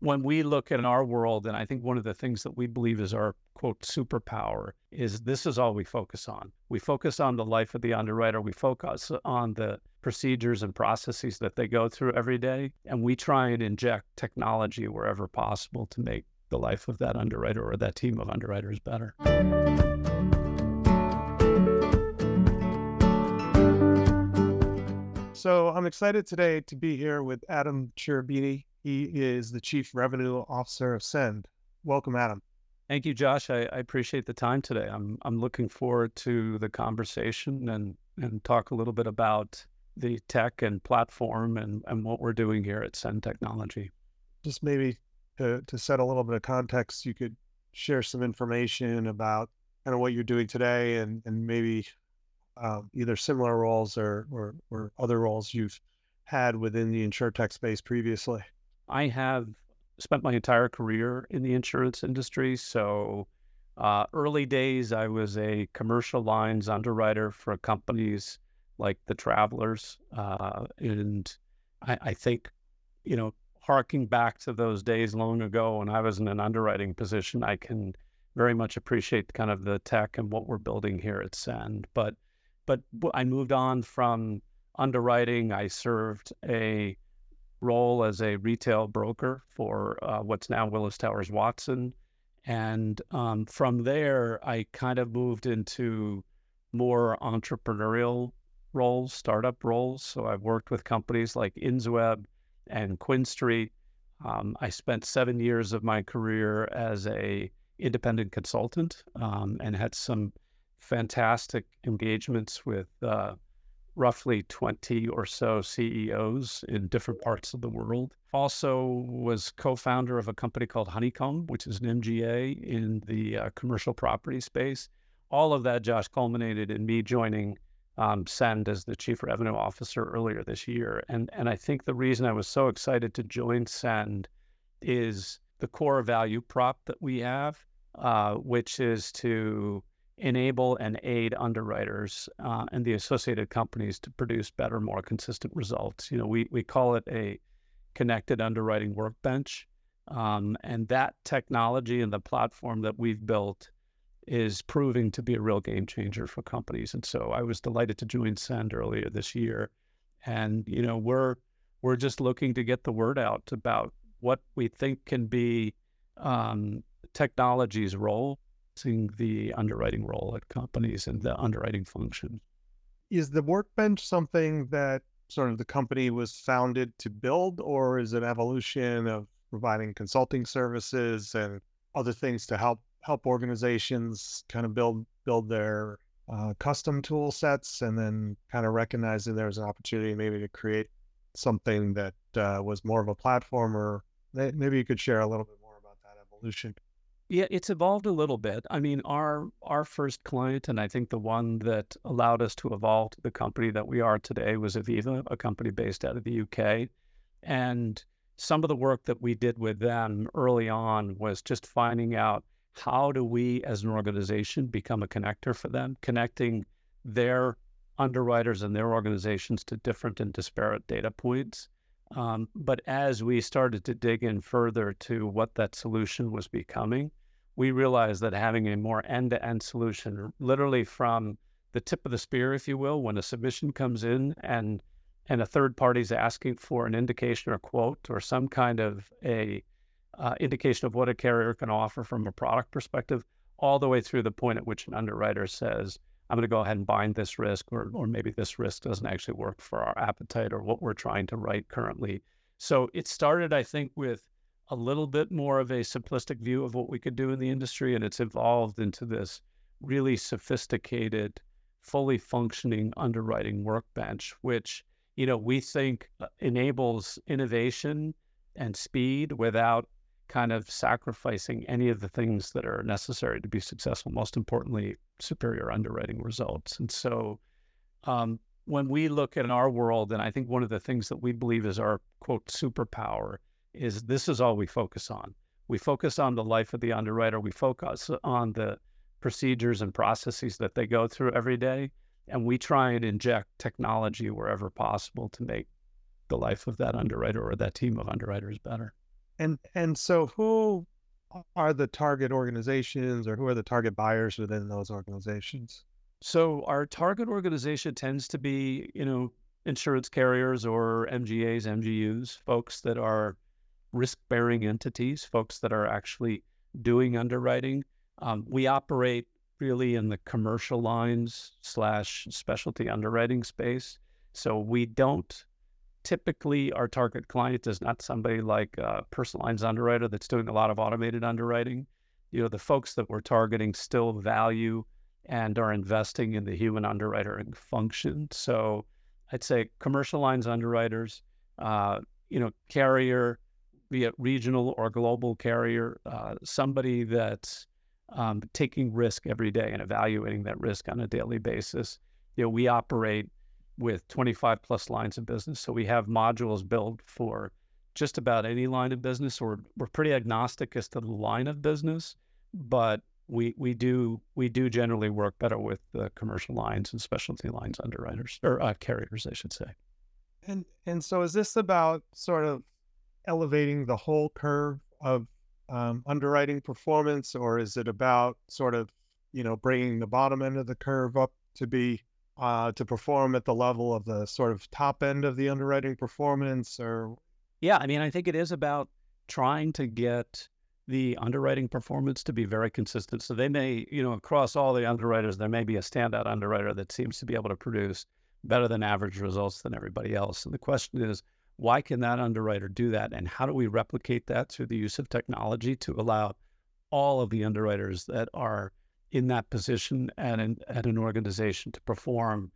when we look at our world, and I think one of the things that we believe is our quote superpower is this is all we focus on. We focus on the life of the underwriter. We focus on the procedures and processes that they go through every day. And we try and inject technology wherever possible to make the life of that underwriter or that team of underwriters better. So I'm excited today to be here with Adam Cherubini. He is the Chief Revenue Officer of Send. Welcome, Adam. Thank you, Josh. I, I, appreciate the time today. I'm I'm looking forward to the conversation and and talk a little bit about the tech and platform and, and what we're doing here at Send Technology. Just maybe to, to set a little bit of context, you could share some information about kind of what you're doing today and, and maybe um, either similar roles or, or, or other roles you've had within the Insurtech space previously? I have spent my entire career in the insurance industry. So, uh, early days, I was a commercial lines underwriter for companies like the Travelers. Uh, and I, I, think, you know, harking back to those days long ago when I was in an underwriting position, I can very much appreciate kind of the tech and what we're building here at Send. But but I moved on from underwriting. I served a role as a retail broker for uh, what's now Willis Towers Watson. And um, from there, I kind of moved into more entrepreneurial roles, startup roles. So I've worked with companies like InsWeb and QuinStreet. Um, I spent seven years of my career as a independent consultant um, and had some fantastic engagements with uh, roughly 20 or so CEOs in different parts of the world. Also was co-founder of a company called Honeycomb, which is an MGA in the uh, commercial property space. All of that, Josh, culminated in me joining um, Send as the chief revenue officer earlier this year. And, and I think the reason I was so excited to join Send is the core value prop that we have, uh, which is to enable and aid underwriters uh, and the associated companies to produce better, more consistent results. You know, we, we call it a connected underwriting workbench. Um, and that technology and the platform that we've built is proving to be a real game changer for companies. And so I was delighted to join Send earlier this year. And, you know, we're we're just looking to get the word out about what we think can be um, technology's role the underwriting role at companies and the underwriting function. Is the workbench something that sort of the company was founded to build, or is it an evolution of providing consulting services and other things to help help organizations kind of build build their uh, custom tool sets and then kind of recognizing there's an opportunity maybe to create something that uh, was more of a platform or maybe you could share a little bit more about that evolution yeah, it's evolved a little bit. I mean, our our first client, and I think the one that allowed us to evolve to the company that we are today, was Aviva, a company based out of the UK. And some of the work that we did with them early on was just finding out how do we, as an organization, become a connector for them, connecting their underwriters and their organizations to different and disparate data points. Um, but as we started to dig in further to what that solution was becoming, we realized that having a more end to end solution, literally from the tip of the spear, if you will, when a submission comes in and and a third party is asking for an indication or quote or some kind of a uh, indication of what a carrier can offer from a product perspective, all the way through the point at which an underwriter says, I'm going to go ahead and bind this risk, or, or maybe this risk doesn't actually work for our appetite or what we're trying to write currently. So it started, I think, with a little bit more of a simplistic view of what we could do in the industry, and it's evolved into this really sophisticated, fully functioning underwriting workbench, which you know we think uh, enables innovation and speed without kind of sacrificing any of the things that are necessary to be successful. Most importantly, superior underwriting results. And so, um, when we look at our world, and I think one of the things that we believe is our quote superpower is this is all we focus on. We focus on the life of the underwriter. We focus on the procedures and processes that they go through every day. And we try and inject technology wherever possible to make the life of that underwriter or that team of underwriters better. And and so who are the target organizations or who are the target buyers within those organizations? So our target organization tends to be, you know, insurance carriers or MGAs, MGUs, folks that are risk bearing entities, folks that are actually doing underwriting. Um, we operate really in the commercial lines slash specialty underwriting space. So we don't typically our target client is not somebody like a personal lines underwriter that's doing a lot of automated underwriting. You know, the folks that we're targeting still value and are investing in the human underwriting function. So I'd say commercial lines underwriters, uh, you know, carrier, be it regional or global carrier, uh, somebody that's um, taking risk every day and evaluating that risk on a daily basis. You know, we operate with 25 plus lines of business. So we have modules built for just about any line of business, or we're pretty agnostic as to the line of business, but we we do we do generally work better with the commercial lines and specialty lines underwriters or uh, carriers, I should say. And and so is this about sort of elevating the whole curve of um, underwriting performance, or is it about sort of you know bringing the bottom end of the curve up to be uh, to perform at the level of the sort of top end of the underwriting performance or? Yeah i mean i think it is about trying to get the underwriting performance to be very consistent. So they may you know across all the underwriters there may be a standout underwriter that seems to be able to produce better than average results than everybody else. And the question is why can that underwriter do that and how do we replicate that through the use of technology to allow all of the underwriters that are in that position at an, at an organization to perform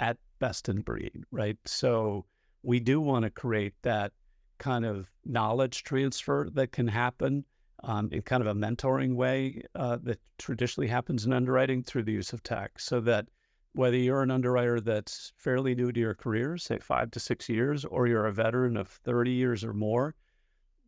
at best in breed, right? So we do want to create that kind of knowledge transfer that can happen um, in kind of a mentoring way uh, that traditionally happens in underwriting through the use of tech, so that whether you're an underwriter that's fairly new to your career, say five to six years, or you're a veteran of 30 years or more,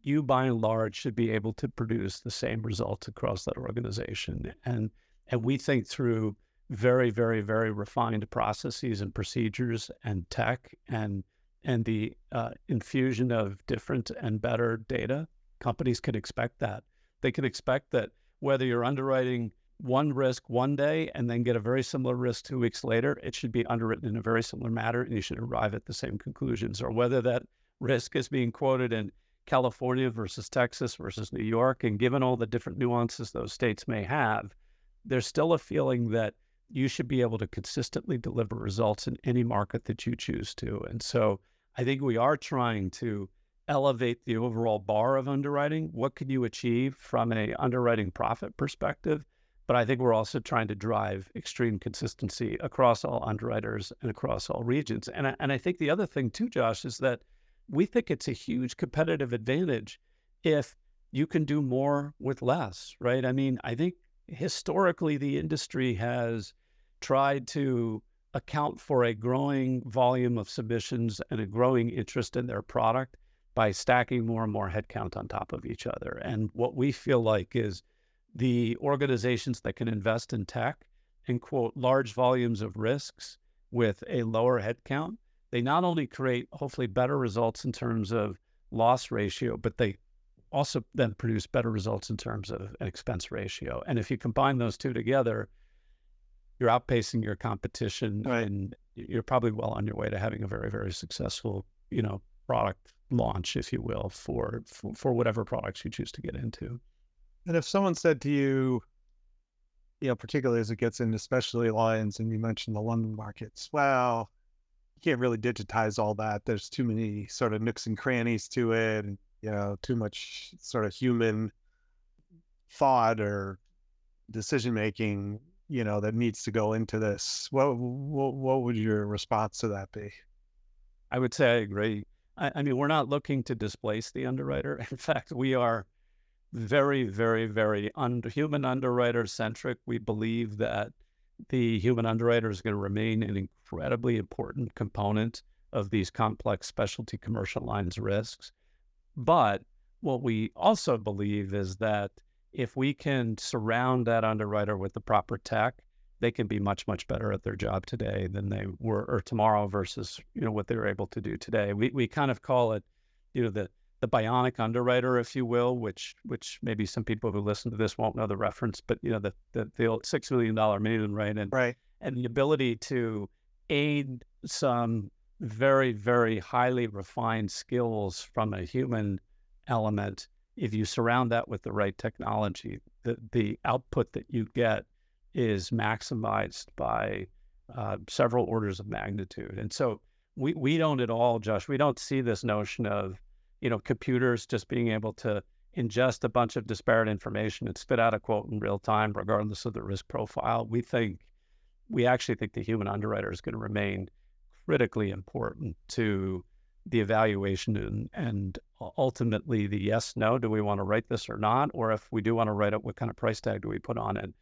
you by and large should be able to produce the same results across that organization. And and we think through very, very, very refined processes and procedures and tech and and the uh, infusion of different and better data. Companies can expect that. They can expect that whether you're underwriting one risk one day and then get a very similar risk two weeks later, it should be underwritten in a very similar manner and you should arrive at the same conclusions. Or whether that risk is being quoted in California versus Texas versus New York, and given all the different nuances those states may have, there's still a feeling that you should be able to consistently deliver results in any market that you choose to. And so I think we are trying to elevate the overall bar of underwriting. What can you achieve from a underwriting profit perspective? But I think we're also trying to drive extreme consistency across all underwriters and across all regions. And I, and I think the other thing too, Josh, is that we think it's a huge competitive advantage if you can do more with less, right? I mean, I think historically the industry has tried to account for a growing volume of submissions and a growing interest in their product by stacking more and more headcount on top of each other. And what we feel like is the organizations that can invest in tech and quote large volumes of risks with a lower headcount, they not only create hopefully better results in terms of loss ratio, but they also then produce better results in terms of an expense ratio. And if you combine those two together, you're outpacing your competition right. and you're probably well on your way to having a very, very successful, you know, product launch, if you will, for, for, for whatever products you choose to get into. And if someone said to you, you know, particularly as it gets into specialty lines, and you mentioned the London markets, well, you can't really digitize all that. There's too many sort of nooks and crannies to it. And you know, too much sort of human thought or decision making, you know, that needs to go into this. What, what, what would your response to that be? I would say I agree. I, I mean, we're not looking to displace the underwriter. In fact, we are very, very, very un- human underwriter centric. We believe that the human underwriter is going to remain an incredibly important component of these complex specialty commercial lines risks. But what we also believe is that if we can surround that underwriter with the proper tech, they can be much much better at their job today than they were or tomorrow versus you know what they're able to do today. We we kind of call it, you know, the the bionic underwriter, if you will, which which maybe some people who listen to this won't know the reference, but you know the the, the old six million dollar million right? And right. and the ability to aid some very very highly refined skills from a human element if you surround that with the right technology the the output that you get is maximized by uh, several orders of magnitude. And so we we don't at all josh we don't see this notion of you know, computers just being able to ingest a bunch of disparate information and spit out a quote in real time, regardless of the risk profile. We think, we actually think the human underwriter is going to remain critically important to the evaluation and, and ultimately the yes, no, do we want to write this or not? Or if we do want to write it, what kind of price tag do we put on it?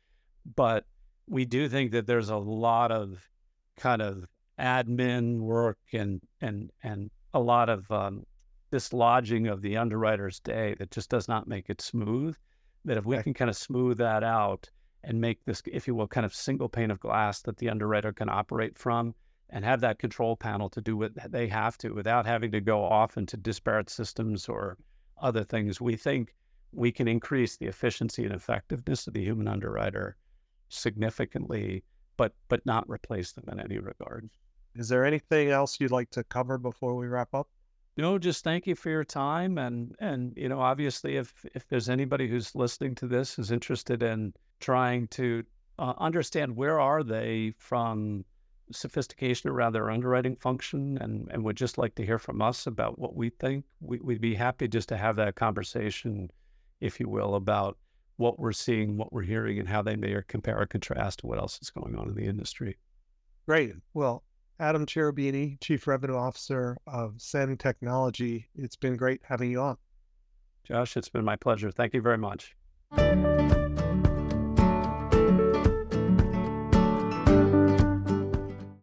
But we do think that there's a lot of kind of admin work and and and a lot of um, dislodging of the underwriter's day that just does not make it smooth. That if we can kind of smooth that out and make this, if you will, kind of single pane of glass that the underwriter can operate from and have that control panel to do what they have to without having to go off into disparate systems or other things, we think we can increase the efficiency and effectiveness of the human underwriter significantly, but but not replace them in any regard. is there anything else you'd like to cover before we wrap up No, just thank you for your time and and you know obviously if if there's anybody who's listening to this who's interested in trying to uh, understand where are they from sophistication around their underwriting function and and would just like to hear from us about what we think we, we'd be happy just to have that conversation if you will about what we're seeing what we're hearing and how they may compare or contrast to what else is going on in the industry. Great. Well adam cherubini chief revenue officer of Send technology it's been great having you on. Josh it's been my pleasure. Thank you very much